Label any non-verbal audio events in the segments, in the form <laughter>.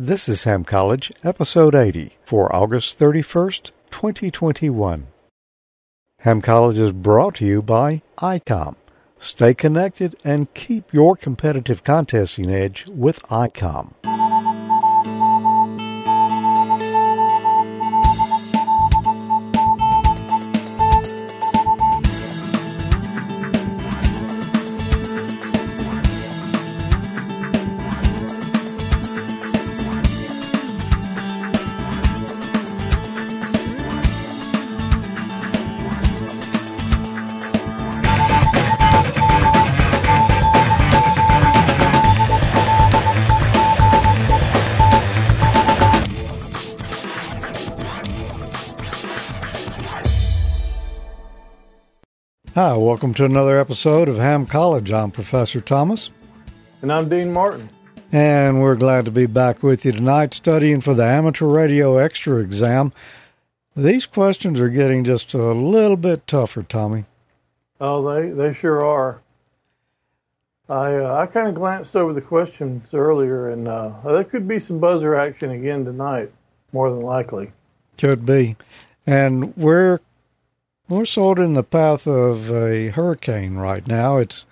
This is Ham College, episode 80 for August 31st, 2021. Ham College is brought to you by ICOM. Stay connected and keep your competitive contesting edge with ICOM. Welcome to another episode of Ham College. I'm Professor Thomas. And I'm Dean Martin. And we're glad to be back with you tonight studying for the Amateur Radio Extra exam. These questions are getting just a little bit tougher, Tommy. Oh, they, they sure are. I uh, I kind of glanced over the questions earlier, and uh, there could be some buzzer action again tonight, more than likely. Could be. And we're we're sort of in the path of a hurricane right now. It's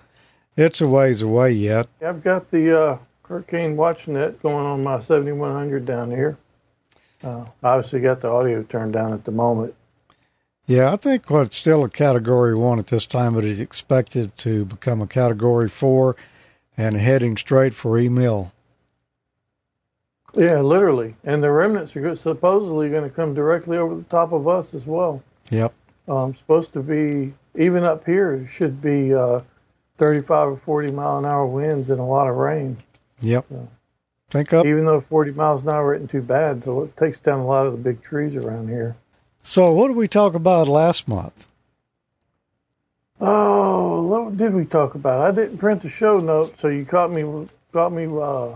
it's a ways away yet. I've got the uh, hurricane watching net going on my 7100 down here. Uh, obviously, got the audio turned down at the moment. Yeah, I think it's still a Category One at this time, but it's expected to become a Category Four, and heading straight for Emil. Yeah, literally, and the remnants are supposedly going to come directly over the top of us as well. Yep um, supposed to be even up here should be uh, 35 or 40 mile an hour winds and a lot of rain. Yep. So, Think up. Even though 40 miles an hour isn't too bad, so it takes down a lot of the big trees around here. So, what did we talk about last month? Oh, what did we talk about? I didn't print the show notes, so you caught me caught me uh,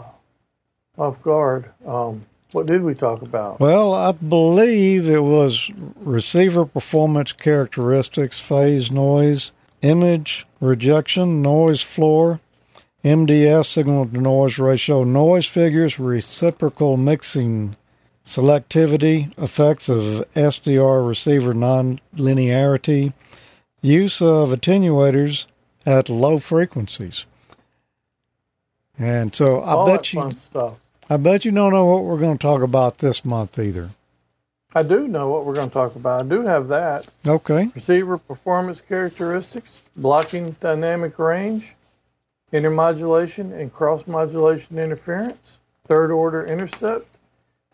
off guard. Um, what did we talk about? Well, I believe it was receiver performance characteristics, phase noise, image rejection, noise floor, MDS signal to noise ratio, noise figures, reciprocal mixing, selectivity, effects of SDR receiver nonlinearity, use of attenuators at low frequencies. And so I All bet you stuff. I bet you don't know what we're going to talk about this month either. I do know what we're going to talk about. I do have that. Okay. Receiver performance characteristics, blocking dynamic range, intermodulation and cross modulation interference, third order intercept,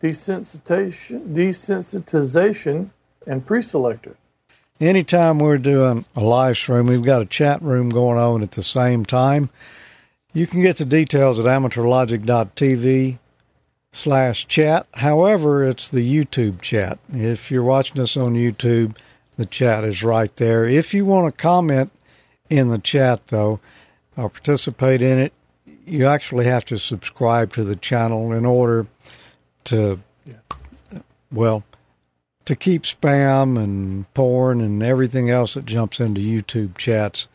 desensitization, desensitization and pre-selector. Anytime we're doing a live stream, we've got a chat room going on at the same time. You can get the details at amateurlogic.tv slash chat. However, it's the YouTube chat. If you're watching us on YouTube, the chat is right there. If you want to comment in the chat, though, or participate in it, you actually have to subscribe to the channel in order to, yeah. well, to keep spam and porn and everything else that jumps into YouTube chats.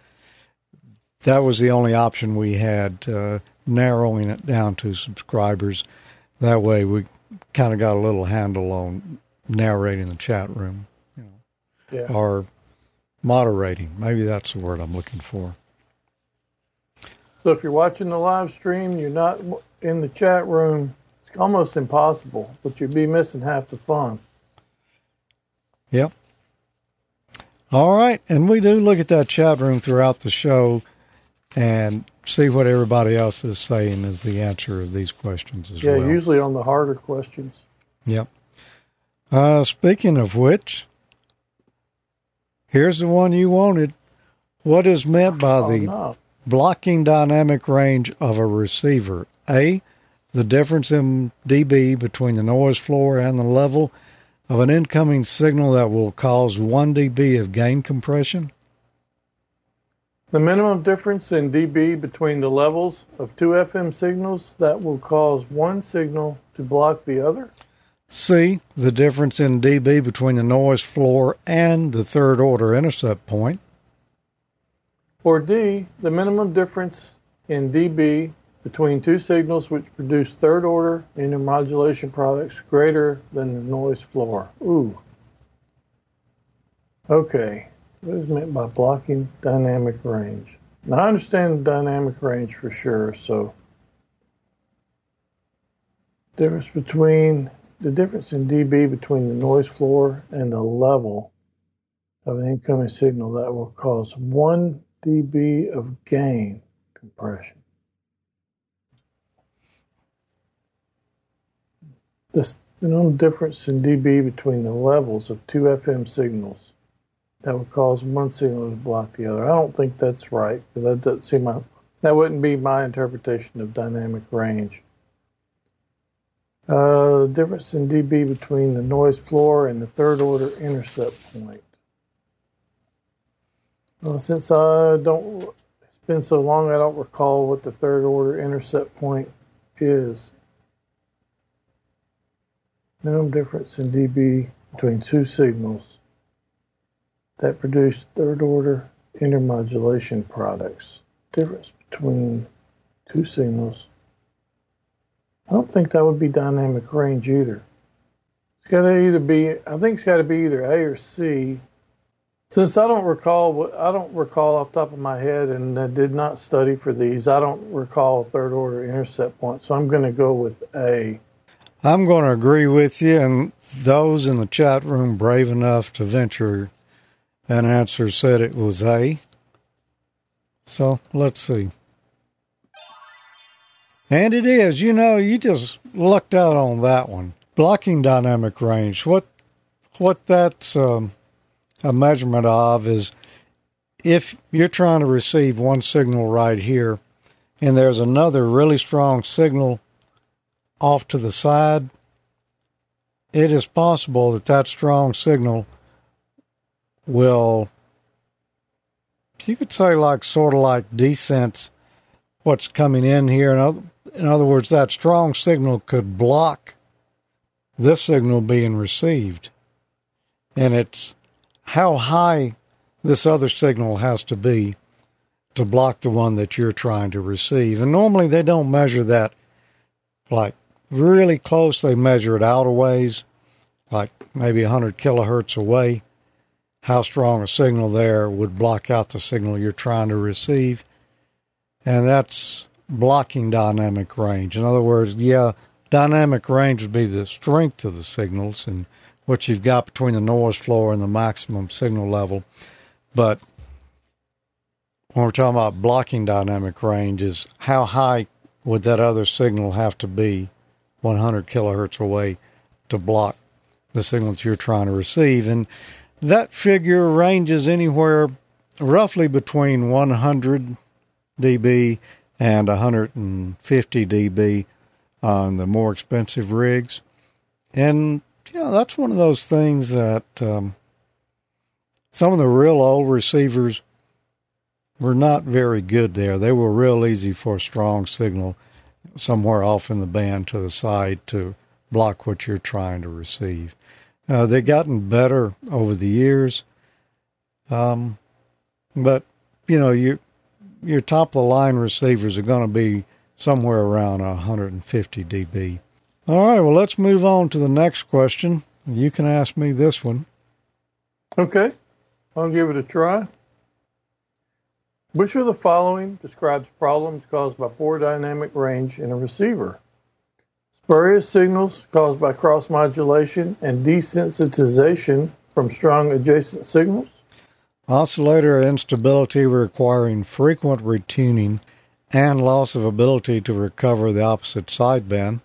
That was the only option we had, uh, narrowing it down to subscribers. That way, we kind of got a little handle on narrating the chat room, you know, yeah. or moderating. Maybe that's the word I'm looking for. So, if you're watching the live stream, you're not in the chat room. It's almost impossible, but you'd be missing half the fun. Yep. All right, and we do look at that chat room throughout the show, and see what everybody else is saying as the answer of these questions as yeah, well. Yeah, usually on the harder questions. Yep. Uh, speaking of which, here's the one you wanted. What is meant by oh, the no. blocking dynamic range of a receiver? A, the difference in dB between the noise floor and the level of an incoming signal that will cause 1 dB of gain compression. The minimum difference in dB between the levels of two FM signals that will cause one signal to block the other. C. The difference in dB between the noise floor and the third order intercept point. Or D. The minimum difference in dB between two signals which produce third order intermodulation products greater than the noise floor. Ooh. Okay. What is meant by blocking dynamic range? Now I understand dynamic range for sure, so difference between the difference in dB between the noise floor and the level of an incoming signal that will cause 1 dB of gain compression. The known difference in dB between the levels of two FM signals that would cause one signal to block the other. I don't think that's right. That doesn't seem my, that wouldn't be my interpretation of dynamic range. Uh, the difference in dB between the noise floor and the third order intercept point. Well, since I don't, it's been so long, I don't recall what the third order intercept point is. Minimum difference in dB between two signals that produce third order intermodulation products. Difference between two signals I don't think that would be dynamic range either. It's got to either be, I think it's got to be either A or C. Since I don't recall, I don't recall off the top of my head, and I did not study for these. I don't recall third order intercept point, so I'm going to go with A. I'm going to agree with you, and those in the chat room brave enough to venture an answer said it was A. So let's see. And it is, you know, you just lucked out on that one. Blocking dynamic range. What what that's um, a measurement of is if you're trying to receive one signal right here, and there's another really strong signal off to the side, it is possible that that strong signal will, you could say, like sort of like desense what's coming in here. In other, in other words, that strong signal could block this signal being received. And it's how high this other signal has to be to block the one that you're trying to receive. And normally they don't measure that like really close. They measure it out a ways, like maybe 100 kilohertz away. How strong a signal there would block out the signal you're trying to receive. And that's blocking dynamic range. In other words, yeah, dynamic range would be the strength of the signals and what you've got between the noise floor and the maximum signal level. But when we're talking about blocking dynamic range, is how high would that other signal have to be 100 kilohertz away to block the signal that you're trying to receive? And that figure ranges anywhere roughly between 100 dB and 150 dB on the more expensive rigs. And, you know, that's one of those things that um, some of the real old receivers were not very good there. They were real easy for a strong signal somewhere off in the band to the side to block what you're trying to receive. Uh, they've gotten better over the years. Um, but, you know, you your top of the line receivers are going to be somewhere around 150 dB. All right, well, let's move on to the next question. You can ask me this one. Okay, I'll give it a try. Which of the following describes problems caused by poor dynamic range in a receiver? Spurious signals caused by cross modulation and desensitization from strong adjacent signals? Oscillator instability requiring frequent retuning and loss of ability to recover the opposite sideband.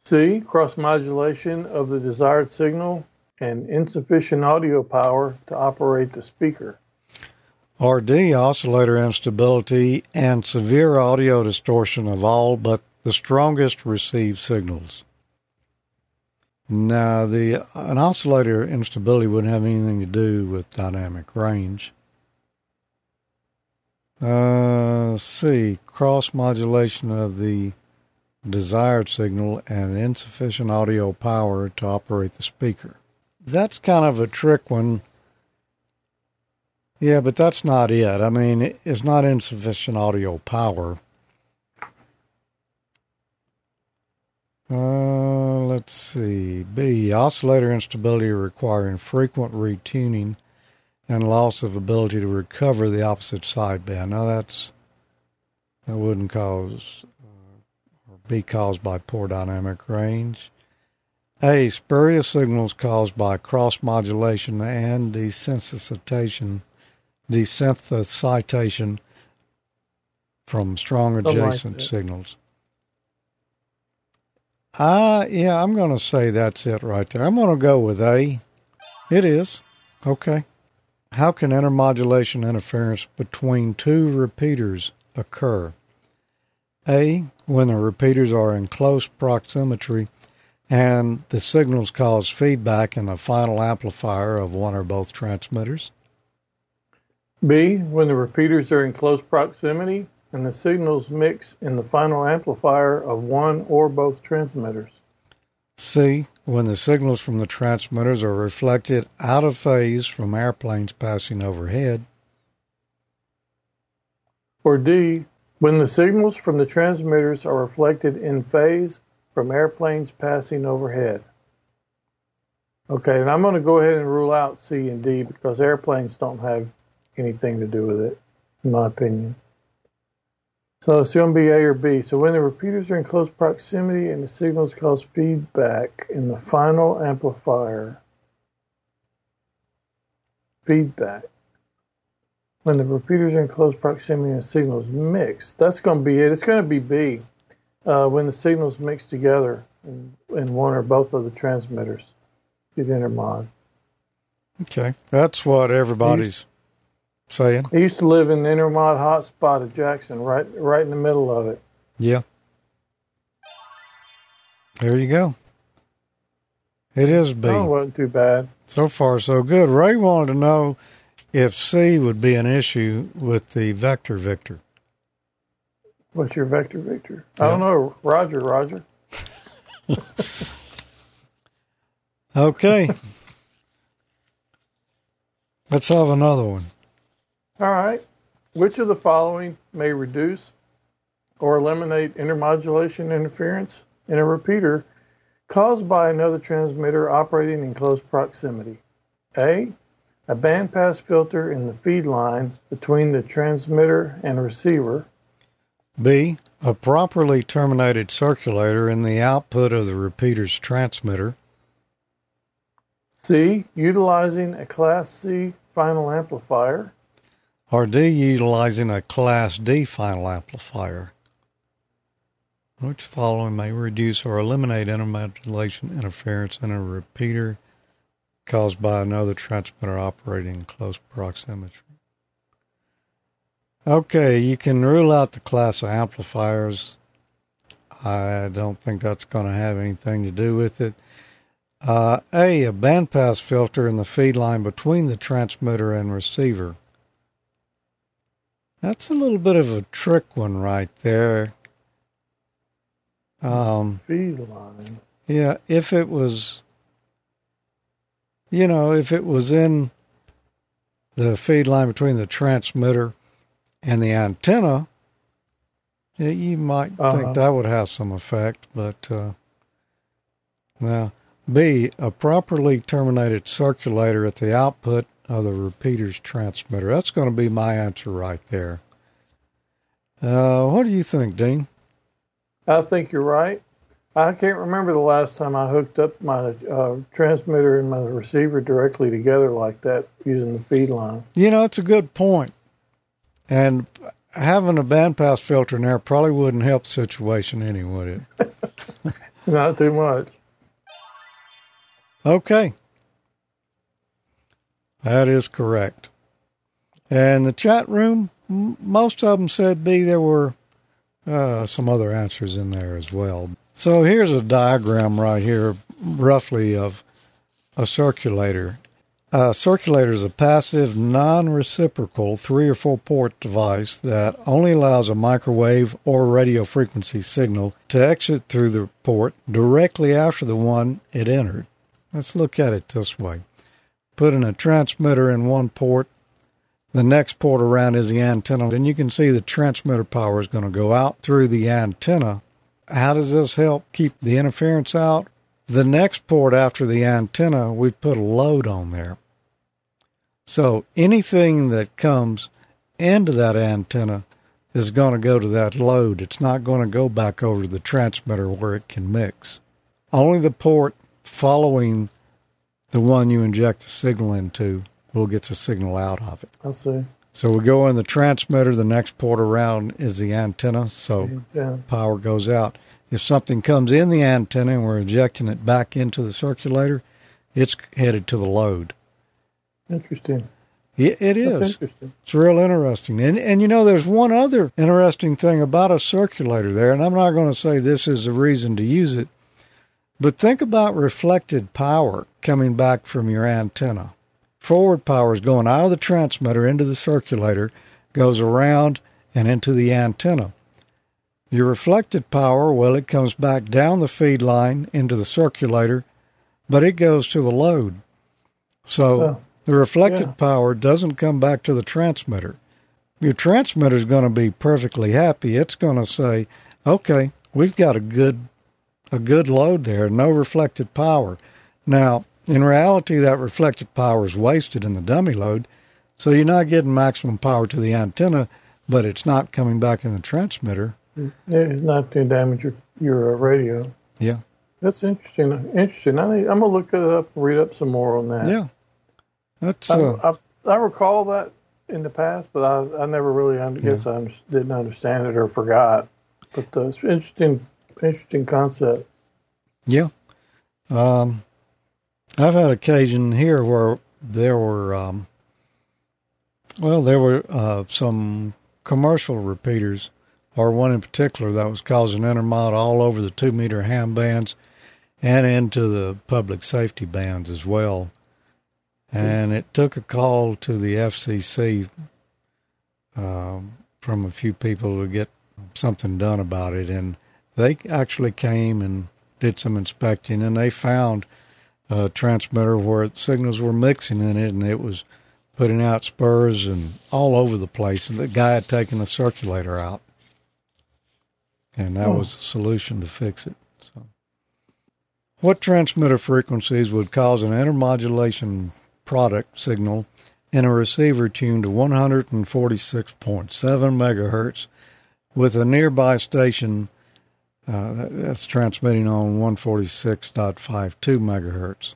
C. Cross modulation of the desired signal and insufficient audio power to operate the speaker. Or D. Oscillator instability and severe audio distortion of all but the strongest received signals. Now, the an oscillator instability wouldn't have anything to do with dynamic range. Uh, see, cross modulation of the desired signal and insufficient audio power to operate the speaker. That's kind of a trick one. Yeah, but that's not it. I mean, it's not insufficient audio power. Uh, let's see. B. Oscillator instability requiring frequent retuning and loss of ability to recover the opposite sideband. Now that's that wouldn't cause uh, or be caused by poor dynamic range. A. Spurious signals caused by cross modulation and desensitization, desensitization from strong adjacent like signals. Uh, yeah, I'm going to say that's it right there. I'm going to go with A. It is. Okay. How can intermodulation interference between two repeaters occur? A. When the repeaters are in close proximity and the signals cause feedback in the final amplifier of one or both transmitters. B. When the repeaters are in close proximity and the signals mix in the final amplifier of one or both transmitters. C. When the signals from the transmitters are reflected out of phase from airplanes passing overhead. Or D. When the signals from the transmitters are reflected in phase from airplanes passing overhead. Okay, and I'm going to go ahead and rule out C and D because airplanes don't have anything to do with it, in my opinion. So it's going to be A or B. So when the repeaters are in close proximity and the signals cause feedback in the final amplifier, feedback. When the repeaters are in close proximity and the signals mix, that's going to be it. It's going to be B uh, when the signals mix together in, in, one or both of the transmitters, get intermod. Okay, that's what everybody's saying. I used to live in the intermod hotspot of Jackson, right, right in the middle of it. Yeah. There you go. It is B. Oh, wasn't too bad. So far, so good. Ray wanted to know if C would be an issue with the vector Victor. What's your vector, Victor? I don't know. Roger, Roger. <laughs> okay. Let's have another one. All right. Which of the following may reduce or eliminate intermodulation interference in a repeater caused by another transmitter operating in close proximity? A. A bandpass filter in the feed line between the transmitter and receiver. B. A properly terminated circulator in the output of the repeater's transmitter. C. Utilizing a Class C final amplifier. Or D. Utilizing a Class D final amplifier. Which following may reduce or eliminate intermodulation interference in a repeater caused by another transmitter operating in close proximity. Okay, you can rule out the class of amplifiers. I don't think that's going to have anything to do with it. Uh, a, a bandpass filter in the feed line between the transmitter and receiver. That's a little bit of a trick one right there. Um, feed line. Yeah, if it was, you know, if it was in the feed line between the transmitter and the antenna, yeah, you might uh-huh. think that would have some effect, but uh, now B, a properly terminated circulator at the output of the repeater's transmitter. That's going to be my answer right there. Uh, what do you think, Dean? I think you're right. I can't remember the last time I hooked up my uh, transmitter and my receiver directly together like that using the feed line. You know, it's a good point. And having a bandpass filter in there probably wouldn't help the situation any, would it? <laughs> Not too much. Okay. That is correct. And the chat room, most of them said B. There were uh, some other answers in there as well. So here's a diagram right here, roughly, of a circulator. A circulator is a passive, non reciprocal three or four port device that only allows a microwave or radio frequency signal to exit through the port directly after the one it entered. Let's look at it this way putting a transmitter in one port, the next port around is the antenna, and you can see the transmitter power is going to go out through the antenna how does this help keep the interference out? The next port after the antenna, we put a load on there. So anything that comes into that antenna is going to go to that load. It's not going to go back over to the transmitter where it can mix. Only the port following the one you inject the signal into will get the signal out of it. I see. So we go in the transmitter, the next port around is the antenna, so Yeah. power goes out. If something comes in the antenna and we're injecting it back into the circulator, it's headed to the load. Interesting. It, it interesting. It's real interesting. And and you know there's one other interesting thing about a circulator there, and I'm not going to say this is the reason to use it, but think about reflected power coming back from your antenna. Forward power is going out of the transmitter into the circulator, goes around and into the antenna. Your reflected power, well, it comes back down the feed line into the circulator, but it goes to the load. So Oh, the reflected yeah. power doesn't come back to the transmitter. Your transmitter is going to be perfectly happy. It's going to say, "Okay, we've got a good a good load there, no reflected power." Now, in reality, that reflected power is wasted in the dummy load, so you're not getting maximum power to the antenna, but it's not coming back in the transmitter. Yeah, it's not to damage your your uh, radio. Yeah, That's interesting. Interesting. I I'm gonna look it up read up some more on that. yeah. That's I, uh, I, I recall that in the past, but I, I never really, I guess, I didn't understand it or forgot. But uh, it's interesting, interesting concept. Yeah. Um, I've had occasion here where there were, um, well, there were uh, some commercial repeaters, or one in particular that was causing intermod all over the two meter ham bands and into the public safety bands as well. And it took a call to the FCC um, from a few people to get something done about it. And they actually came and did some inspecting, and they found a transmitter where signals were mixing in it, and it was putting out spurs and all over the place. And the guy had taken the circulator out, and that Hmm. was the solution to fix it. So, what transmitter frequencies would cause an intermodulation product signal in a receiver tuned to 146.7 megahertz with a nearby station uh, that's transmitting on 146.52 megahertz.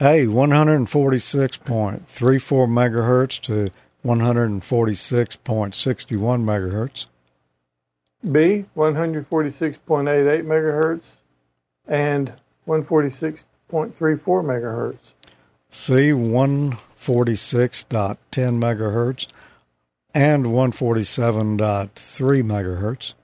A 146.34 megahertz to 146.61 megahertz. B 146.88 megahertz and 146.34 megahertz. C 146.10 megahertz and 147.3 megahertz.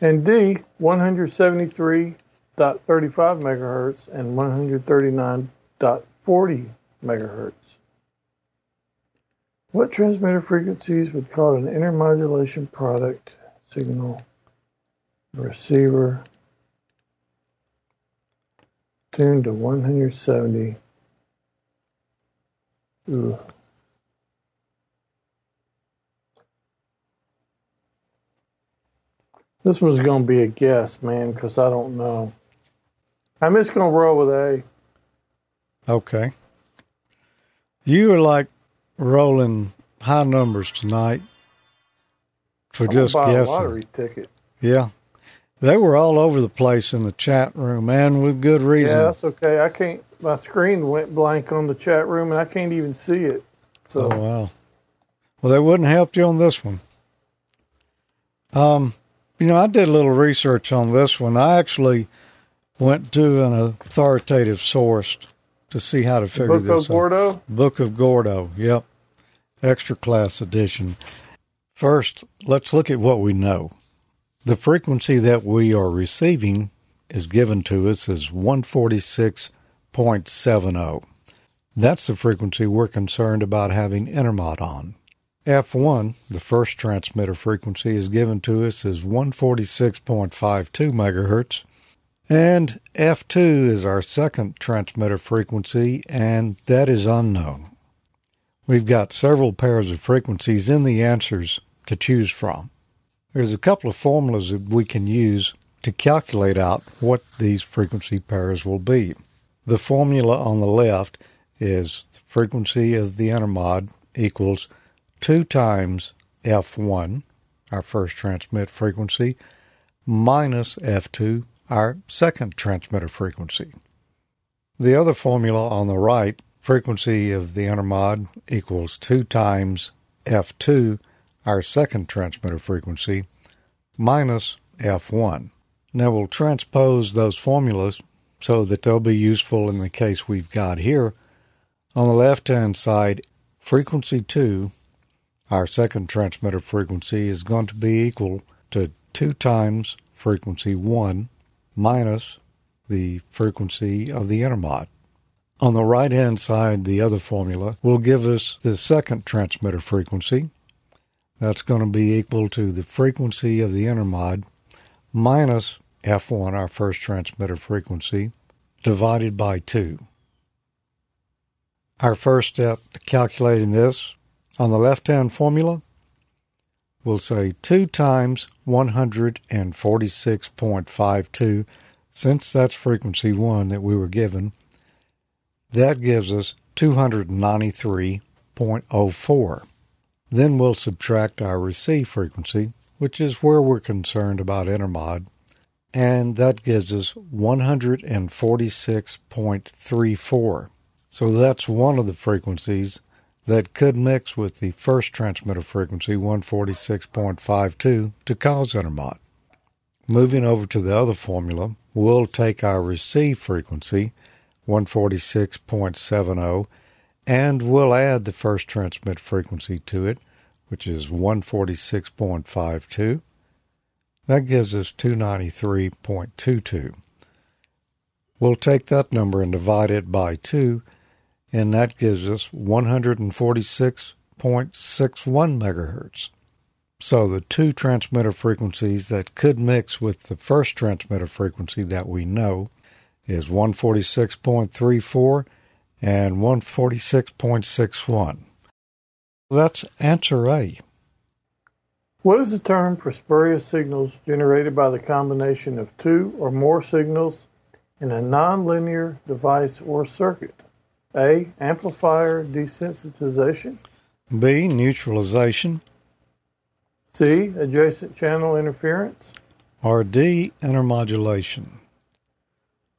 And D 173.35 megahertz and 139.40 megahertz. What transmitter frequencies would cause an intermodulation product signal receiver tuned to 170? Ooh. This one's going to be a guess, man, because I don't know. I'm just going to roll with A. Okay. You are like rolling high numbers tonight for I'm just buy a guessing. lottery ticket. Yeah. They were all over the place in the chat room, and with good reason. Yeah, that's okay. I can't. My screen went blank on the chat room, and I can't even see it. So Oh wow. Well, they wouldn't help you on this one. Um, you know, I did a little research on this one. I actually went to an authoritative source to see how to figure out Book this of out. Gordo. Book of Gordo. Yep. Extra class edition. First, let's look at what we know. The frequency that we are receiving is given to us as 146.70. That's the frequency we're concerned about having intermod on. F1, the first transmitter frequency, is given to us as 146.52 megahertz. And F2 is our second transmitter frequency, and that is unknown. We've got several pairs of frequencies in the answers to choose from. There's a couple of formulas that we can use to calculate out what these frequency pairs will be. The formula on the left is frequency of the intermod equals 2 times F1, our first transmit frequency, minus F2, our second transmitter frequency. The other formula on the right, frequency of the intermod equals 2 times F2, our second transmitter frequency, minus F1. Now we'll transpose those formulas so that they'll be useful in the case we've got here. On the left hand side, frequency 2, our second transmitter frequency, is going to be equal to 2 times frequency 1 minus the frequency of the intermod. On the right hand side, the other formula will give us the second transmitter frequency. That's going to be equal to the frequency of the intermod minus F1, our first transmitter frequency, divided by 2. Our first step to calculating this on the left hand formula, we'll say 2 times 146.52, since that's frequency 1 that we were given. That gives us 293.04. Then we'll subtract our receive frequency, which is where we're concerned about intermod, and that gives us 146.34. So that's one of the frequencies that could mix with the first transmitter frequency, 146.52, to cause intermod. Moving over to the other formula, we'll take our receive frequency, 146.70, and we'll add the first transmit frequency to it, which is 146.52. That gives us 293.22. We'll take that number and divide it by 2, and that gives us 146.61 megahertz. So the two transmitter frequencies that could mix with the first transmitter frequency that we know is 146.34 and 146.61. That's answer A. What is the term for spurious signals generated by the combination of two or more signals in a nonlinear device or circuit? A. Amplifier desensitization. B. Neutralization. C. Adjacent channel interference. Or D. Intermodulation.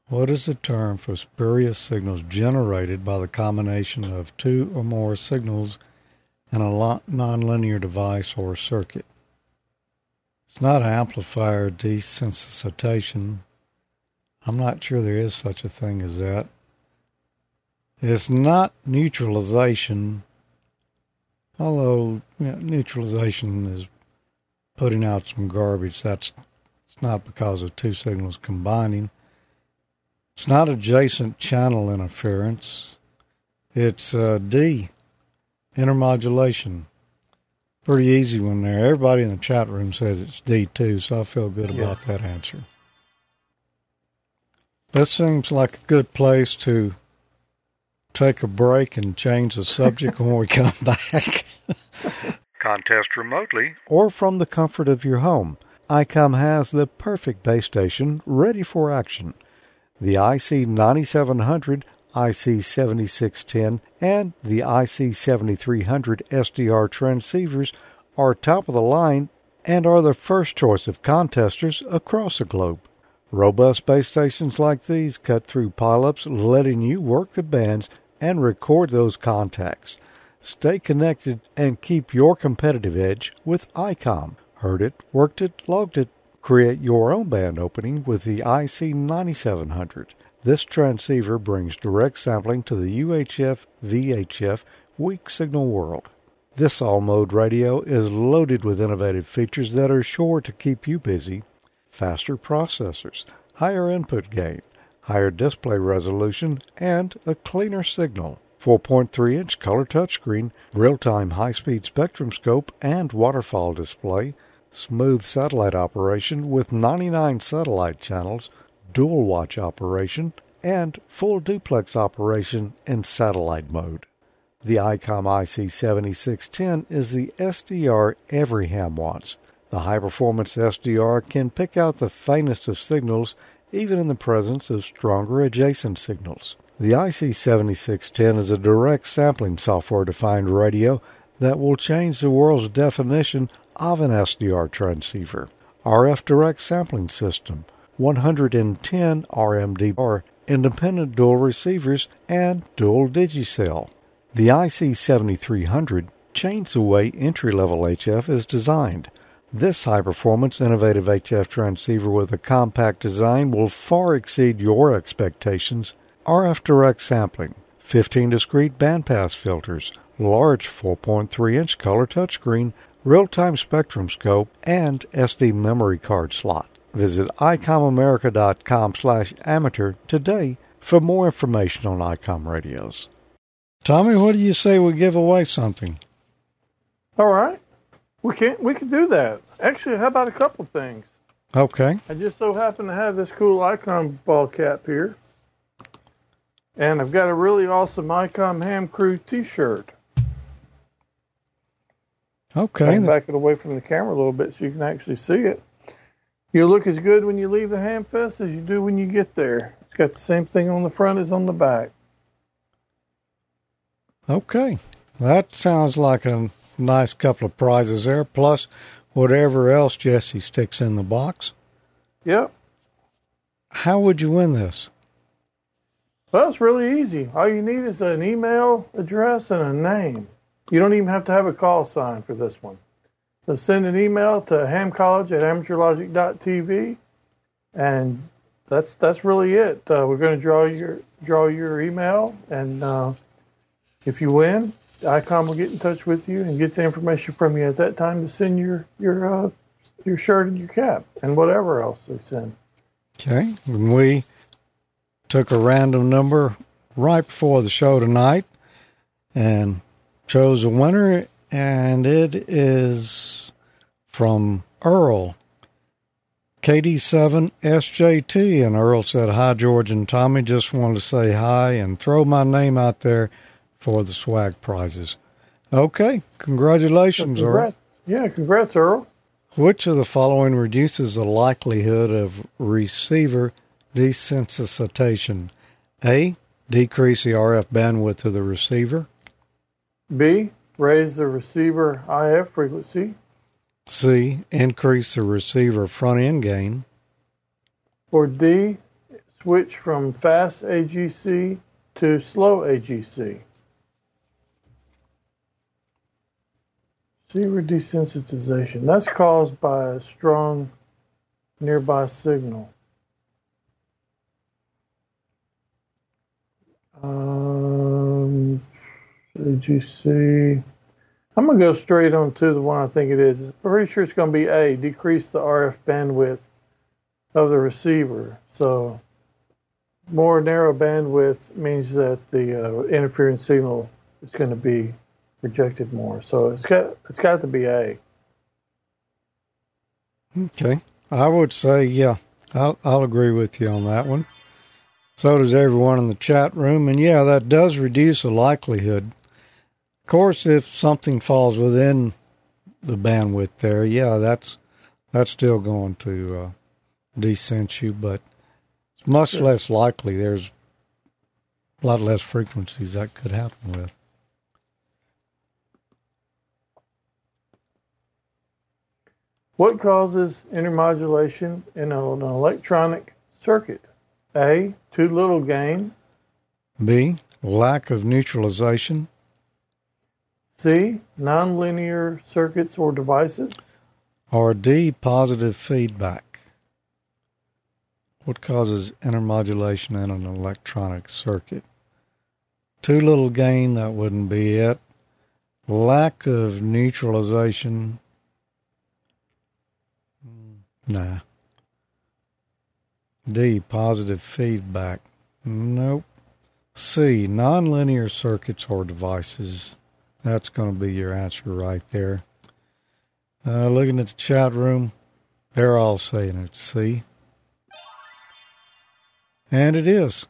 What is the term for spurious signals generated by the combination of two or more signals in a nonlinear device or circuit? It's not amplifier desensitization. I'm not sure there is such a thing as that. It's not neutralization, although you know, neutralization is putting out some garbage. That's it's not because of two signals combining. It's not adjacent channel interference. It's uh, D, intermodulation. Pretty easy one there. Everybody in the chat room says it's D2, so I feel good yeah. about that answer. This seems like a good place to take a break and change the subject when we come <laughs> back. Contest remotely or from the comfort of your home. ICOM has the perfect base station ready for action. The IC 9700, IC 7610, and the IC 7300 SDR transceivers are top of the line and are the first choice of contesters across the globe. Robust base stations like these cut through pileups, letting you work the bands and record those contacts. Stay connected and keep your competitive edge with ICOM. Heard it, worked it, logged it. Create your own band opening with the IC9700. This transceiver brings direct sampling to the UHF VHF weak signal world. This all mode radio is loaded with innovative features that are sure to keep you busy. Faster processors, higher input gain, higher display resolution, and a cleaner signal. 4.3 inch color touchscreen, real time high speed spectrum scope and waterfall display, smooth satellite operation with 99 satellite channels, dual watch operation, and full duplex operation in satellite mode. The ICOM IC7610 is the SDR every ham wants The high performance SDR can pick out the faintest of signals even in the presence of stronger adjacent signals. The IC7610 is a direct sampling software defined radio that will change the world's definition of an SDR transceiver. RF direct sampling system, 110 RMDR, independent dual receivers, and dual DIGI-SEL. The IC7300 changed the way entry level HF is designed. This high performance, innovative HF transceiver with a compact design will far exceed your expectations. RF direct sampling, 15 discrete bandpass filters, large 4.3 inch color touchscreen, real time spectrum scope, and SD memory card slot. Visit icomamerica.com slash amateur today for more information on ICOM radios. Tommy, what do you say we give away something? All right. We can we can do that. Actually, how about a couple things? Okay. I just so happen to have this cool ICOM ball cap here. And I've got a really awesome ICOM Ham Crew t-shirt. Okay. I'll back it away from the camera a little bit so you can actually see it. You look as good when you leave the Ham Fest as you do when you get there. It's got the same thing on the front as on the back. Okay. That sounds like a nice couple of prizes there, plus whatever else Jesse sticks in the box. Yep. How would you win this? Well, it's really easy. All you need is an email address and a name. You don't even have to have a call sign for this one. So send an email to hamcollege at amateurlogic.tv, and that's that's really it. Uh, we're going to draw your draw your email, and uh, if you win, ICOM will get in touch with you and get the information from you at that time to send your your uh, your shirt and your cap and whatever else they send. Okay, and we took a random number right before the show tonight, and chose a winner, and it is from Earl. KD7SJT, and Earl said, Hi, George and Tommy. Just wanted to say hi and throw my name out there for the swag prizes. Okay, congratulations, Earl. Yeah, congrats, Earl. Which of the following reduces the likelihood of receiver desensitization? A. Decrease the RF bandwidth of the receiver. B. Raise the receiver IF frequency. C. Increase the receiver front end gain. Or D. Switch from fast AGC to slow AGC. Receiver desensitization. That's caused by a strong nearby signal. Um, AGC. I'm going to go straight on to the one I think it is. I'm pretty sure it's going to be A, decrease the RF bandwidth of the receiver. So more narrow bandwidth means that the uh, interfering signal is going to be rejected more. So it's got it's got to be A. Okay, I would say yeah. I'll I'll agree with you on that one. So does everyone in the chat room, and yeah, that does reduce the likelihood. Of course, if something falls within the bandwidth there, yeah, that's that's still going to uh, desense you, but it's much less likely. There's a lot less frequencies that could happen with. What causes intermodulation in an electronic circuit? A. Too little gain. B. Lack of neutralization. C. Nonlinear circuits or devices. Or D. Positive feedback. What causes intermodulation in an electronic circuit? Too little gain, that wouldn't be it. Lack of neutralization, Nah. D. Positive feedback. Nope. C. Nonlinear circuits or devices. That's going to be your answer right there. Uh, looking at the chat room, they're all saying it's C. And it is.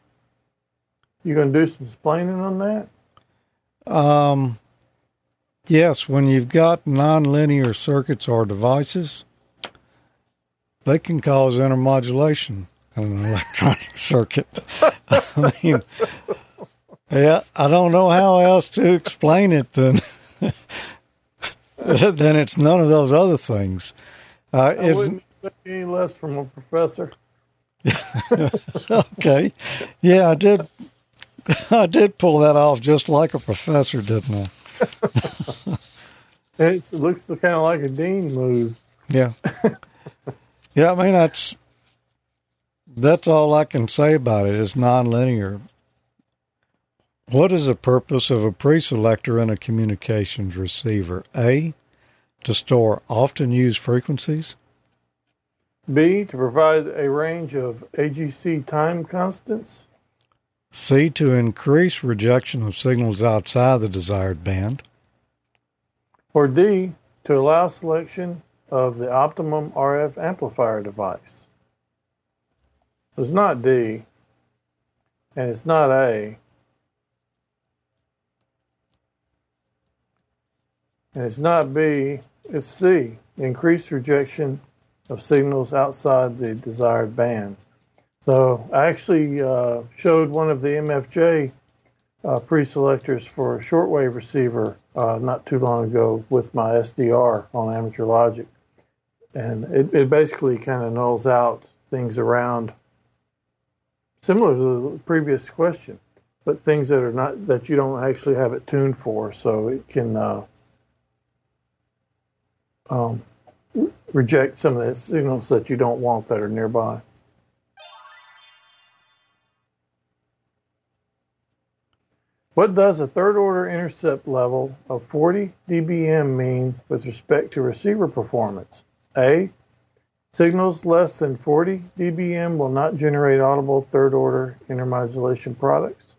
You going to do some explaining on that? Um, yes, when you've got nonlinear circuits or devices, they can cause intermodulation in an electronic <laughs> circuit. I mean, yeah, I don't know how else to explain it than <laughs> then it's none of those other things. Uh, I wouldn't expect any less from a professor. <laughs> okay, yeah, I did. I did pull that off just like a professor, didn't I? it looks kind of like a dean move. Yeah, yeah. I mean, that's that's all I can say about it. It's nonlinear. What is the purpose of a pre-selector in a communications receiver? A, to store often used frequencies. B, to provide a range of AGC time constants. C, to increase rejection of signals outside the desired band. Or D, to allow selection of the optimum RF amplifier device. It's not D, and it's not A, And it's not B, it's C, increased rejection of signals outside the desired band. So I actually uh, showed one of the MFJ uh, pre-selectors for a shortwave receiver uh, not too long ago with my SDR on Amateur Logic. And it, it basically kind of nulls out things around similar to the previous question, but things that are not that you don't actually have it tuned for. So it can uh, um, reject some of the signals that you don't want that are nearby. What does a third order intercept level of 40 dBm mean with respect to receiver performance? A. Signals less than 40 dBm will not generate audible third order intermodulation products.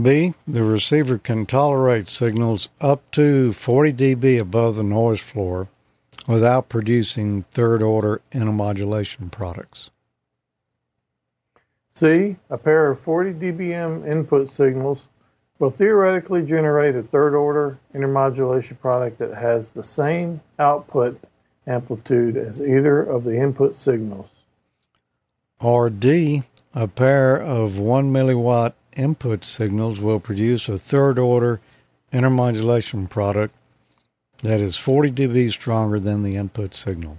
B. The receiver can tolerate signals up to 40 dB above the noise floor without producing third order intermodulation products. C. A pair of 40 dBm input signals will theoretically generate a third order intermodulation product that has the same output amplitude as either of the input signals. Or D. A pair of 1 milliwatt input signals will produce a third order intermodulation product that is 40 dB stronger than the input signal.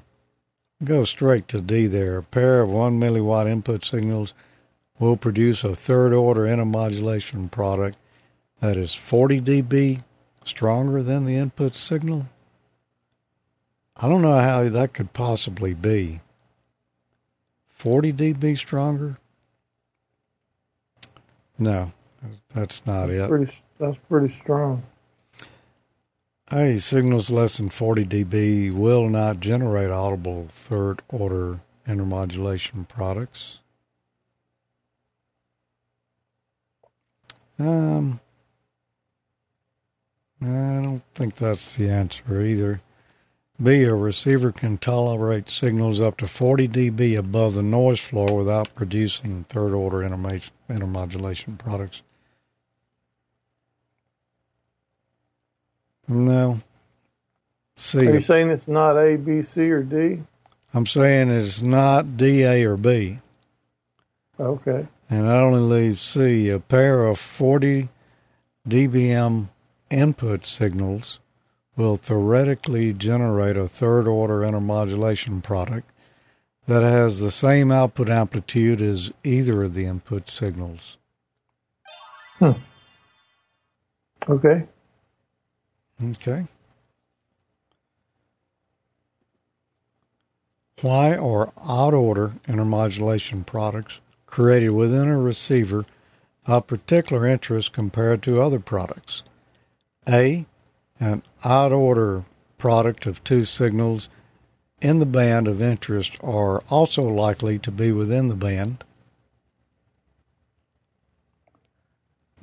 Go straight to D there. A pair of 1 milliwatt input signals will produce a third order intermodulation product that is 40 dB stronger than the input signal. I don't know how that could possibly be. 40 dB stronger? No, that's not that's it. Pretty, that's pretty strong. Hey, signals less than 40 dB will not generate audible third order intermodulation products. Um, I don't think that's the answer either. B. A receiver can tolerate signals up to 40 dB above the noise floor without producing third order intermodulation products. No. C. Are you saying it's not A, B, C, or D? I'm saying it's not D, A, or B. Okay. And I only leave C. A pair of 40 dBm input signals will theoretically generate a third order intermodulation product that has the same output amplitude as either of the input signals. Hmm. Okay. Okay. Why are odd order intermodulation products created within a receiver of particular interest compared to other products? A. An odd order product of two signals in the band of interest are also likely to be within the band.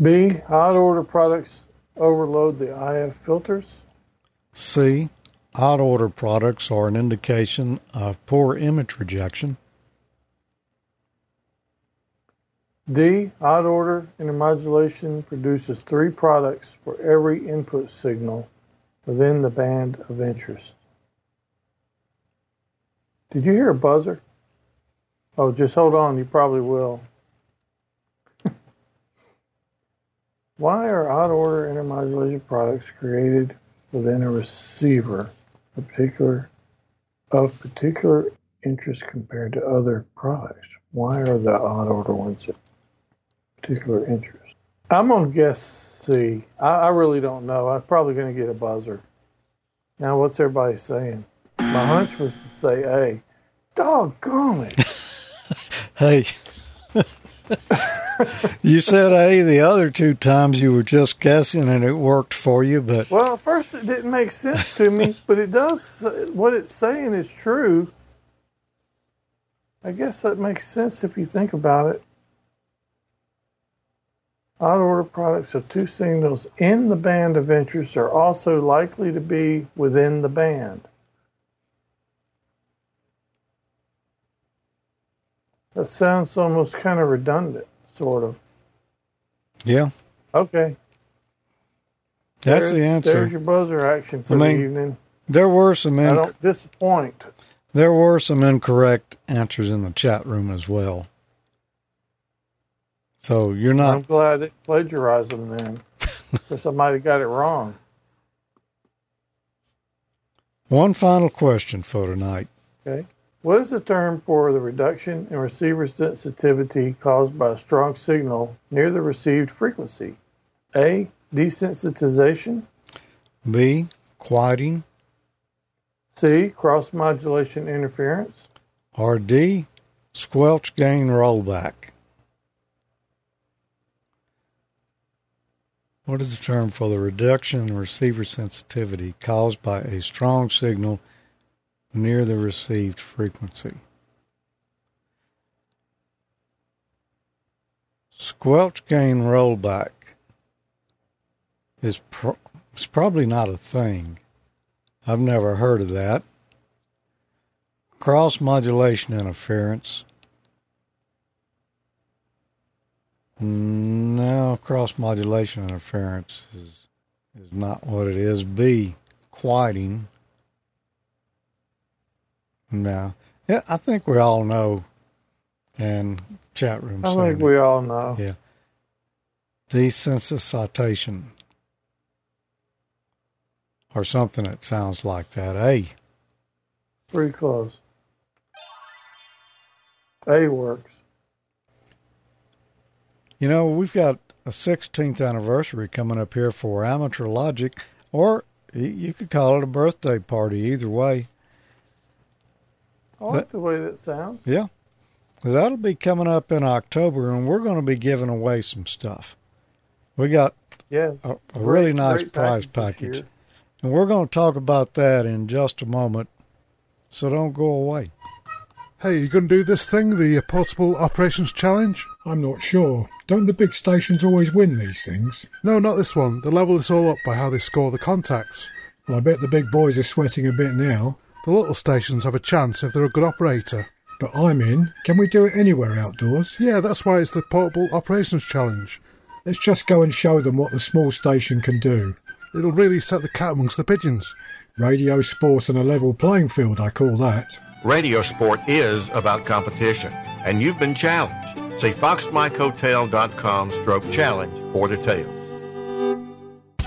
B. Odd order products overload the IF filters. C. Odd order products are an indication of poor image rejection. D. Odd order intermodulation produces three products for every input signal within the band of interest. Did you hear a buzzer? Oh, just hold on. You probably will. <laughs> Why are odd order intermodulation products created within a receiver a particular of particular interest compared to other products? Why are the odd order ones of particular interest? I'm gonna guess C. I, I really don't know. I'm probably gonna get a buzzer. Now, what's everybody saying? My hunch was to say A. Doggone it. <laughs> Hey, <laughs> you said A the other two times you were just guessing and it worked for you, but Well, at first it didn't make sense to me, <laughs> but it does. What it's saying is true. I guess that makes sense if you think about it. Odd order products of two signals in the band of interest are also likely to be within the band. That sounds almost kind of redundant, sort of. yeah, Okay. that's there's, the answer. There's your buzzer action for I mean, the evening. There were some I don't disappoint. there were some incorrect answers in the chat room as well. So you're not. I'm glad it plagiarized them then. <laughs> or somebody got it wrong. one final question for tonight. Okay. What is the term for the reduction in receiver sensitivity caused by a strong signal near the received frequency? A. Desensitization. B quieting C. Cross modulation interference. or D squelch gain rollback. What is the term for the reduction in receiver sensitivity caused by a strong signal near the received frequency? Squelch gain rollback is pro- it's probably not a thing. I've never heard of that. Cross modulation interference. No, cross modulation interference is is not what it is. B quieting. No. Yeah, I think we all know and chat room I think it. we all know. Yeah. Desensitization. Or something that sounds like that. A. Pretty close. A works. You know, we've got a 16th anniversary coming up here for Amateur Logic, or you could call it a birthday party, either way. I like the way that sounds. Yeah. That'll be coming up in October, and we're going to be giving away some stuff. We got Yeah. a, a Great- really nice prize package package, and we're going to talk about that in just a moment. So don't go away. Hey, you going to do this thing, the uh, Portable Operations Challenge? I'm not sure. Don't the big stations always win these things? No, not this one. They level this all up by how they score the contacts. Well, I bet the big boys are sweating a bit now. The little stations have a chance if they're a good operator. But I'm in. Can we do it anywhere outdoors? Yeah, that's why it's the Portable Operations Challenge. Let's just go and show them what the small station can do. It'll really set the cat amongst the pigeons. Radio sport on a level playing field, I call that. Radio sport is about competition, and you've been challenged. See foxmikehotel.com stroke challenge for details.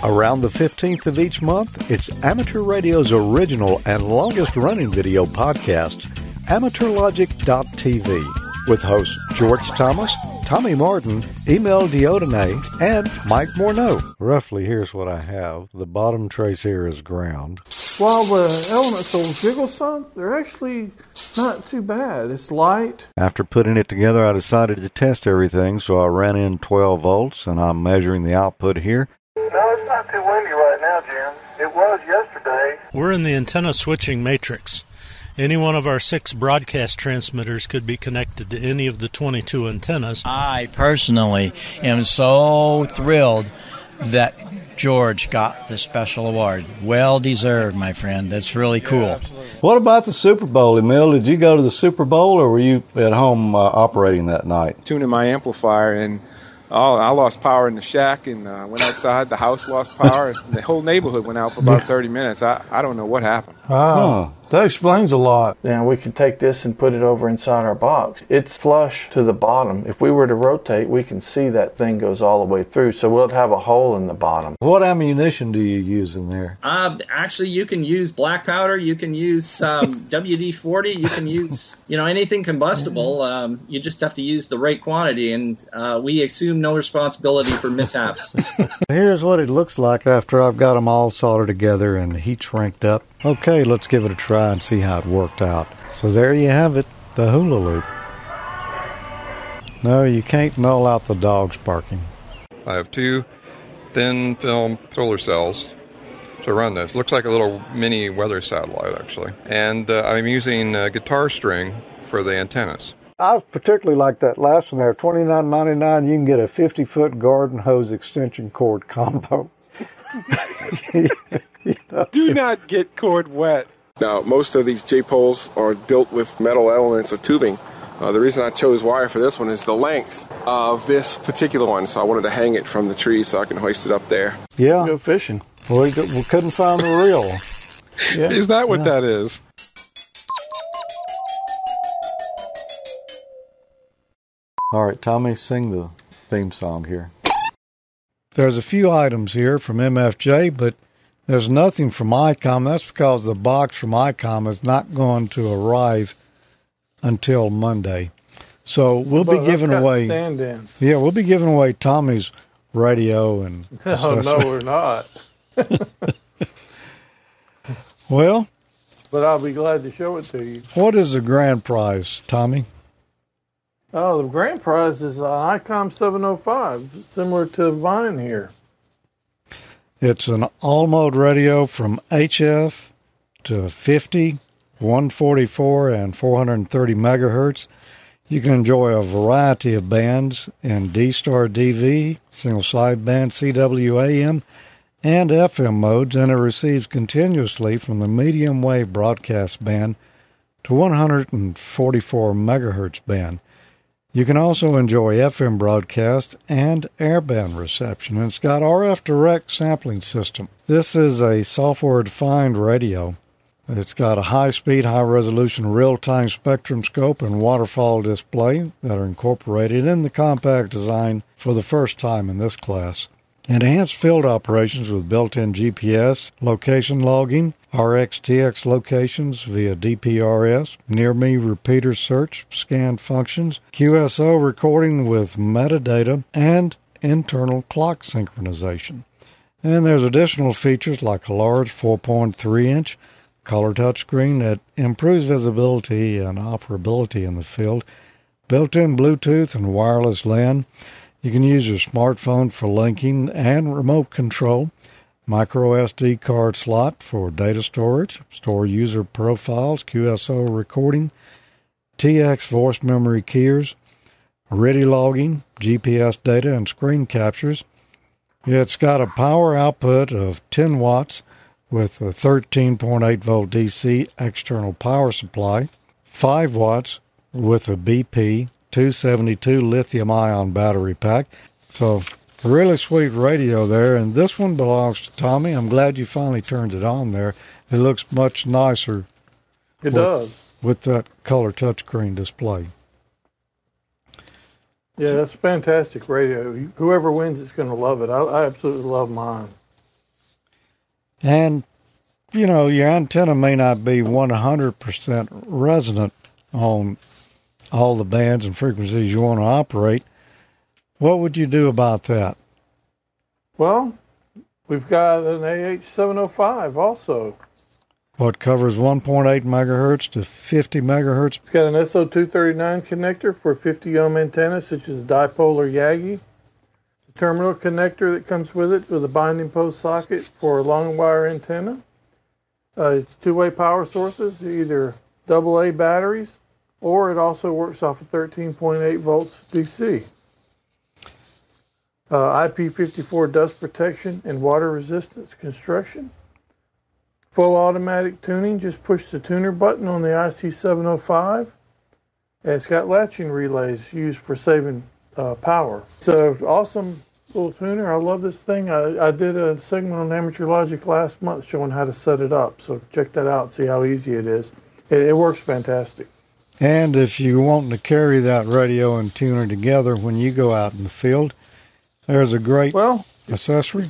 Around the 15th of each month, it's Amateur Radio's original and longest running video podcast, AmateurLogic.tv, with hosts George Thomas, Tommy Martin, Emil Diodene, and Mike Morneau. Roughly, here's what I have. The bottom trace here is ground. While the elements will jiggle some, they're actually not too bad. It's light. After putting it together, I decided to test everything, so I ran in 12 volts, and I'm measuring the output here. No, it's not too windy right now, Jim. It was yesterday. We're in the antenna switching matrix. Any one of our six broadcast transmitters could be connected to any of the 22 antennas. I personally am so thrilled that George got the special award. Well deserved, my friend. That's really cool. What about the Super Bowl, Emil? Did you go to the Super Bowl, or were you at home uh, operating that night? tuning my amplifier and oh, I lost power in the shack and uh, went outside. The house lost power. and the whole neighborhood went out for about 30 minutes. I, I don't know what happened. Huh. That explains a lot. Now we can take this and put it over inside our box. It's flush to the bottom. If we were to rotate, we can see that thing goes all the way through. So we'll have a hole in the bottom. What ammunition do you use in there? Uh, actually, you can use black powder. You can use um, <laughs> WD forty. You can use you know anything combustible. Um, you just have to use the right quantity, and uh, we assume no responsibility for mishaps. <laughs> Here's what it looks like after I've got them all soldered together and heat shrinked up. Okay, let's give it a try and see how it worked out. So there you have it, the hula loop. No, you can't null out the dogs barking. I have two thin film solar cells to run this. Looks like a little mini weather satellite, actually. And uh, I'm using uh, guitar string for the antennas. I particularly like that last one there. Twenty nine ninety nine. You can get a fifty foot garden hose extension cord combo. <laughs> you <laughs> know, Do not get cord wet. Now, most of these J poles are built with metal elements or tubing. Uh, the reason I chose wire for this one is the length of this particular one. So I wanted to hang it from the tree so I can hoist it up there. Yeah. Go fishing. We, we couldn't find the reel. Yeah. <laughs> Is that what yeah. that is? All right, Tommy, sing the theme song here. There's a few items here from MFJ, but there's nothing from ICOM. That's because the box from ICOM is not going to arrive until Monday. So we'll be giving away. Stand-ins. Yeah, we'll be giving away Tommy's radio and. Oh <laughs> no, we're not. <laughs> well. But I'll be glad to show it to you. What is the grand prize, Tommy? Oh, the grand prize is an ICOM 705, similar to mine here. It's an all mode radio from HF to 50, 144, and 430 megahertz. You can enjoy a variety of bands in D Star DV, single sideband CWAM, and FM modes, and it receives continuously from the medium wave broadcast band to 144 megahertz band. You can also enjoy FM broadcast and airband reception, and it's got RF direct sampling system. This is a software defined radio. It's got a high speed, high resolution real time spectrum scope and waterfall display that are incorporated in the compact design for the first time in this class. Enhanced field operations with built in GPS, location logging, RxTX locations via DPRS, near me repeater search, scan functions, QSO recording with metadata, and internal clock synchronization. And there's additional features like a large 4.3 inch color touchscreen that improves visibility and operability in the field, built in Bluetooth and wireless LAN you can use your smartphone for linking and remote control. Micro SD card slot for data storage, store user profiles, QSO recording, TX voice memory keys, ready logging, GPS data, and screen captures. It's got a power output of 10 watts with a 13.8 volt DC external power supply, 5 watts with a BP 272 lithium ion battery pack. So, really sweet radio there. And this one belongs to Tommy. I'm glad you finally turned it on there. It looks much nicer. It with, does. With that color touchscreen display. Yeah, that's fantastic radio. Whoever wins is going to love it. I, I absolutely love mine. And, you know, your antenna may not be 100% resonant on all the bands and frequencies you want to operate. What would you do about that? Well, we've got an AH705 also. What covers 1.8 megahertz to 50 megahertz? It's got an SO239 connector for 50 ohm antenna, such as a dipole or Yagi. The terminal connector that comes with it with a binding post socket for a long wire antenna. Uh, it's two way power sources, either AA batteries or it also works off of 13.8 volts DC. Uh, IP54 dust protection and water resistance construction. Full automatic tuning, just push the tuner button on the IC705. And it's got latching relays used for saving uh, power. It's an awesome little tuner. I love this thing. I, I did a segment on Amateur Logic last month showing how to set it up. So check that out. See how easy it is. It, it works fantastic. And if you want to carry that radio and tuner together when you go out in the field, there's a great well accessory.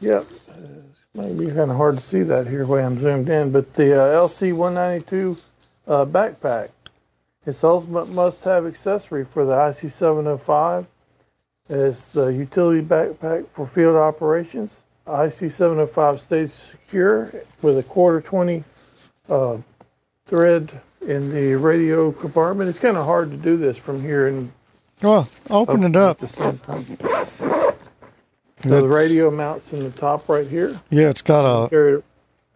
Yep. Yeah, uh, it might be kind of hard to see that here way I'm zoomed in, but the uh, LC192 uh, backpack. It's ultimate must-have accessory for the IC705. It's the utility backpack for field operations. IC705 stays secure with a quarter 20 uh, thread in the radio compartment. It's kind of hard to do this from here and. Well, open it up. At the same time. So the radio mounts in the top right here. Yeah, it's got a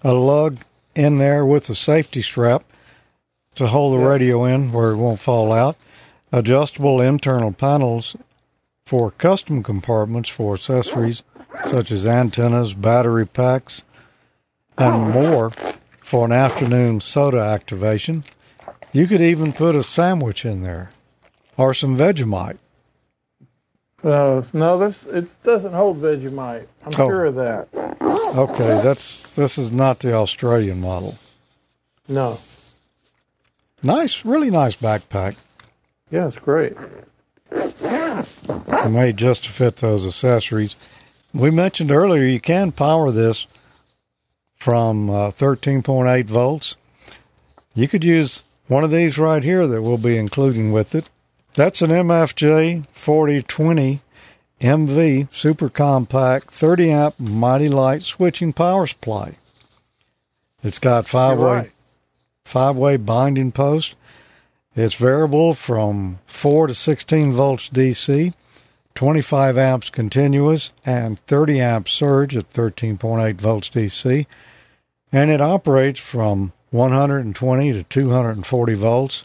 a lug in there with a safety strap to hold the yeah. radio in where it won't fall out. Adjustable internal panels for custom compartments for accessories such as antennas, battery packs, and more for an afternoon SOTA activation. You could even put a sandwich in there or some Vegemite. Uh, no, this it doesn't hold Vegemite. I'm oh. sure of that. Okay, that's this is not the Australian model. No. Nice, really nice backpack. Yeah, it's great. Made just to fit those accessories. We mentioned earlier you can power this from uh, 13.8 volts. You could use one of these right here that we'll be including with it. That's an MFJ 4020 MV super compact 30 amp MightyLite switching power supply. It's got five way right. five way binding post. It's variable from 4 to 16 volts DC, 25 amps continuous, and 30 amps surge at 13.8 volts DC. And it operates from 120 to 240 volts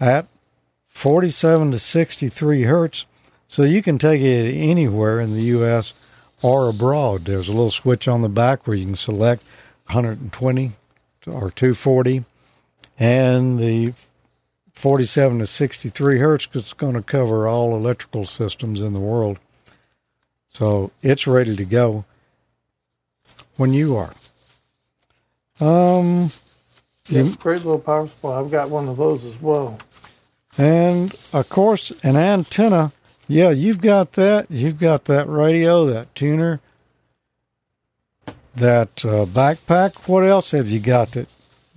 at 47 to 63 hertz. So you can take it anywhere in the U.S. or abroad. There's a little switch on the back where you can select 120 or 240, and the 47 to 63 hertz is going to cover all electrical systems in the world. So it's ready to go when you are. Um, yeah, great little power supply. I've got one of those as well. And of course, an antenna. Yeah, you've got that. You've got that radio, that tuner, that uh, backpack. What else have you got that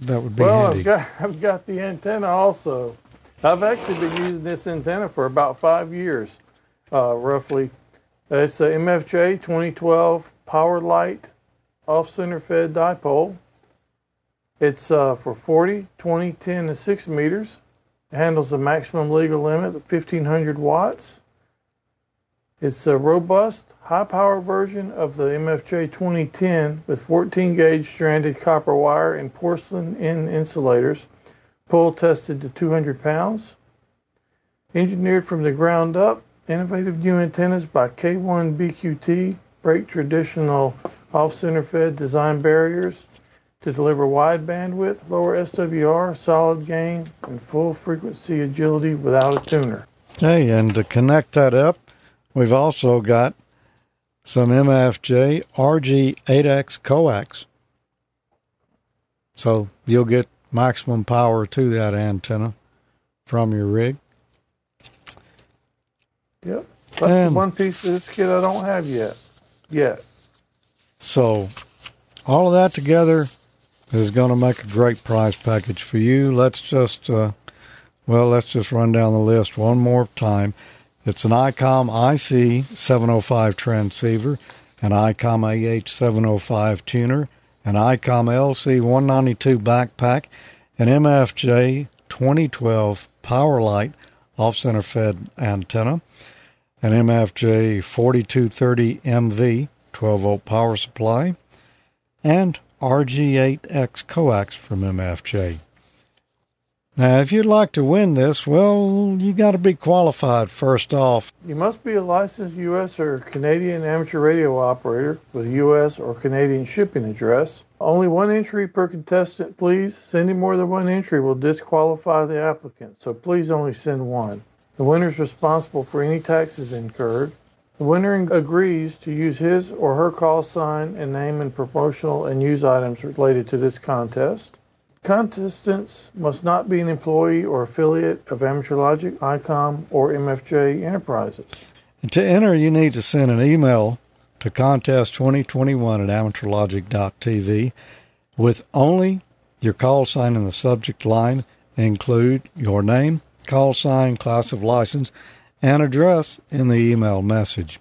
that would be well, handy? I've got <laughs> I've got the antenna also. I've actually been using this antenna for about five years, uh, roughly. It's a MFJ 2012 Power Light off center fed dipole. It's uh, for 40, 20, 10, and 6 meters. It handles the maximum legal limit of 1500 watts. It's a robust, high power version of the MFJ 2010 with 14 gauge stranded copper wire and porcelain in insulators, pull tested to 200 pounds. Engineered from the ground up, innovative new antennas by K1 BQT break traditional off center fed design barriers to deliver wide bandwidth, lower SWR, solid gain, and full frequency agility without a tuner. Hey, and to connect that up, we've also got some MFJ RG8X coax. So you'll get maximum power to that antenna from your rig. Yep. That's and, the one piece of this kit I don't have yet. Yet. So all of that together is going to make a great price package for you. Let's just, uh, well, let's just run down the list one more time. It's an ICOM IC 705 transceiver, an ICOM AH 705 tuner, an ICOM LC 192 backpack, an MFJ 2012 power light off center fed antenna, an MFJ 4230 MV 12 volt power supply, and RG8X coax from MFJ. Now, if you'd like to win this, well, you got to be qualified first off. You must be a licensed U.S. or Canadian amateur radio operator with a U.S. or Canadian shipping address. Only one entry per contestant, please. Sending more than one entry will disqualify the applicant, so please only send one. The winner is responsible for any taxes incurred. The winner agrees to use his or her call sign and name in promotional and news items related to this contest. Contestants must not be an employee or affiliate of Amateur Logic, ICOM, or MFJ Enterprises. And to enter, you need to send an email to contest2021 at amateurlogic.tv with only your call sign in the subject line. Include your name, call sign, class of license, and address in the email message.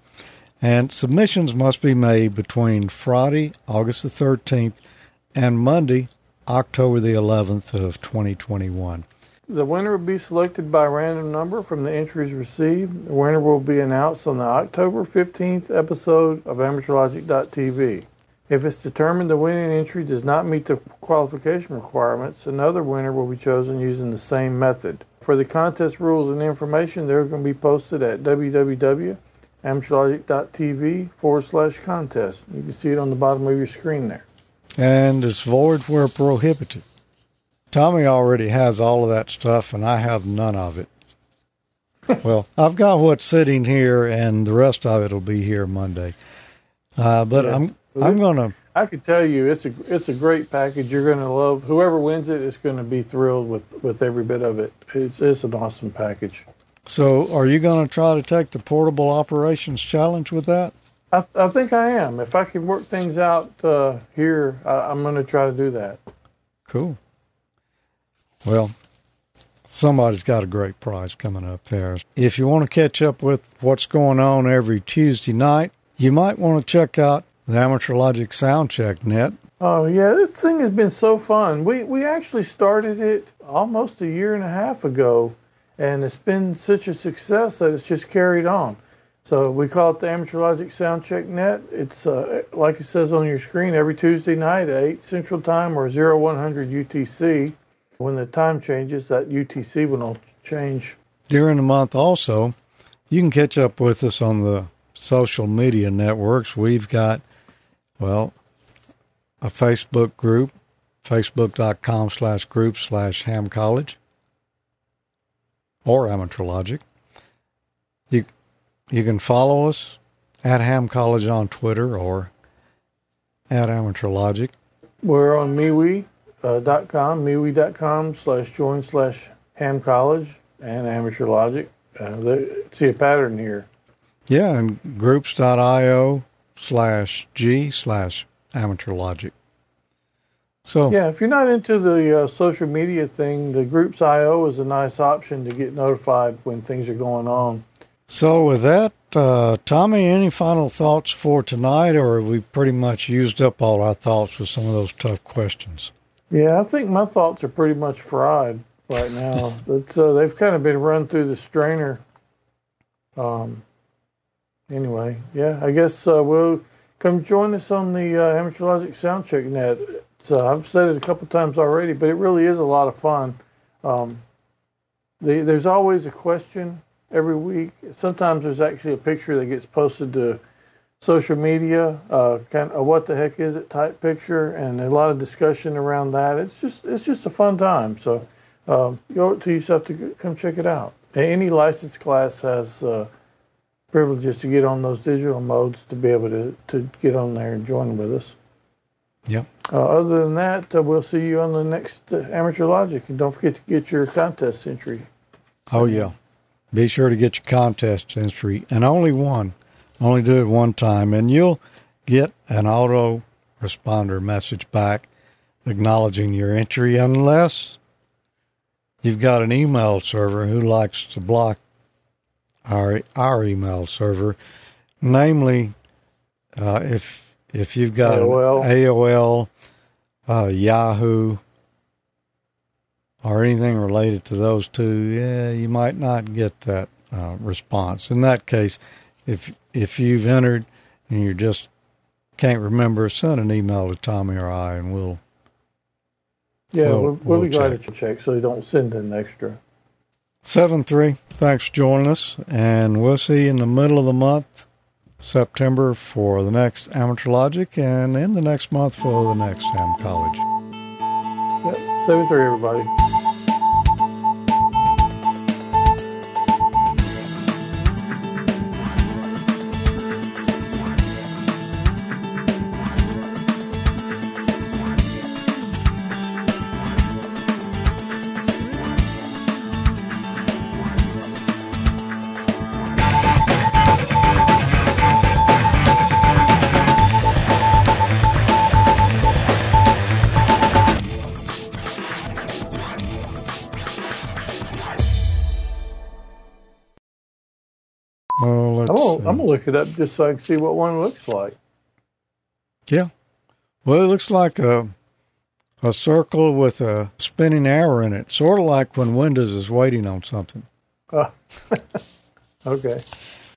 And submissions must be made between Friday, August the 13th, and Monday, October the 11th of 2021. The winner will be selected by random number from the entries received. The winner will be announced on the October 15th episode of AmateurLogic.tv. If it's determined the winning entry does not meet the qualification requirements, another winner will be chosen using the same method. For the contest rules and information, they're going to be posted at www.amateurlogic.tv forward slash contest. You can see it on the bottom of your screen there. And it's void where prohibited. Tommy already has all of that stuff, and I have none of it. <laughs> well, I've got what's sitting here, and the rest of it will be here Monday. Uh, but yeah. I'm I'm gonna. I can tell you, it's a it's a great package. You're gonna love whoever wins it is going to be thrilled with with every bit of it. It's it's an awesome package. So, are you going to try to take the portable operations challenge with that? I, I think I am. If I can work things out uh, here, I, I'm going to try to do that. Cool. Well, somebody's got a great prize coming up there. If you want to catch up with what's going on every Tuesday night, you might want to check out the Amateur Logic Soundcheck Net. Oh yeah, this thing has been so fun. We we actually started it almost a year and a half ago, and it's been such a success that it's just carried on. So we call it the Amateur Logic Soundcheck Net. It's uh, like it says on your screen every Tuesday night at 8 Central Time or 0100 UTC. When the time changes, that UTC will change. During the month, also, you can catch up with us on the social media networks. We've got well, a Facebook group, facebook.com slash group slash ham college or amateur logic. You, you can follow us at ham college on Twitter or at amateur logic. We're on MeWe.com, uh, MeWe.com slash join slash ham college and amateur logic. Uh, see a pattern here. Yeah, and groups.io slash G slash amateur logic. So yeah, if you're not into the uh, social media thing, the groups IO is a nice option to get notified when things are going on. So with that, uh, Tommy, any final thoughts for tonight, or have we pretty much used up all our thoughts with some of those tough questions? Yeah, I think my thoughts are pretty much fried right now. <laughs> but uh, they've kind of been run through the strainer. Um, anyway, yeah, I guess uh, we'll come join us on the uh, Amateur Logic Soundcheck Net. So I've said it a couple times already, but it really is a lot of fun. Um, the, there's always a question every week. Sometimes there's actually a picture that gets posted to social media, uh, kind of what the heck is it type picture, and a lot of discussion around that. It's just it's just a fun time. So um, you owe it to yourself to come check it out. Any licensed class has uh, privileges to get on those digital modes to be able to, to get on there and join with us. Yep. Uh, other than that, uh, we'll see you on the next uh, Amateur Logic, and don't forget to get your contest entry. Oh yeah, be sure to get your contest entry, and only one. Only do it one time, and you'll get an auto responder message back acknowledging your entry, unless you've got an email server who likes to block our our email server. Namely, uh, if if you've got AOL, AOL uh, Yahoo, or anything related to those two, yeah, you might not get that uh, response. In that case, if if you've entered and you just can't remember, send an email to Tommy or I, and we'll. Yeah, we'll, we'll, we'll be glad to check so you don't send an extra. 7 3. Thanks for joining us. And we'll see you in the middle of the month, September, for the next Amateur Logic, and in the next month for the next Ham College. Yep. 7 3, everybody. I'm gonna look it up just so I can see what one looks like. Yeah. Well, it looks like a a circle with a spinning arrow in it, sort of like when Windows is waiting on something. Uh, <laughs> okay.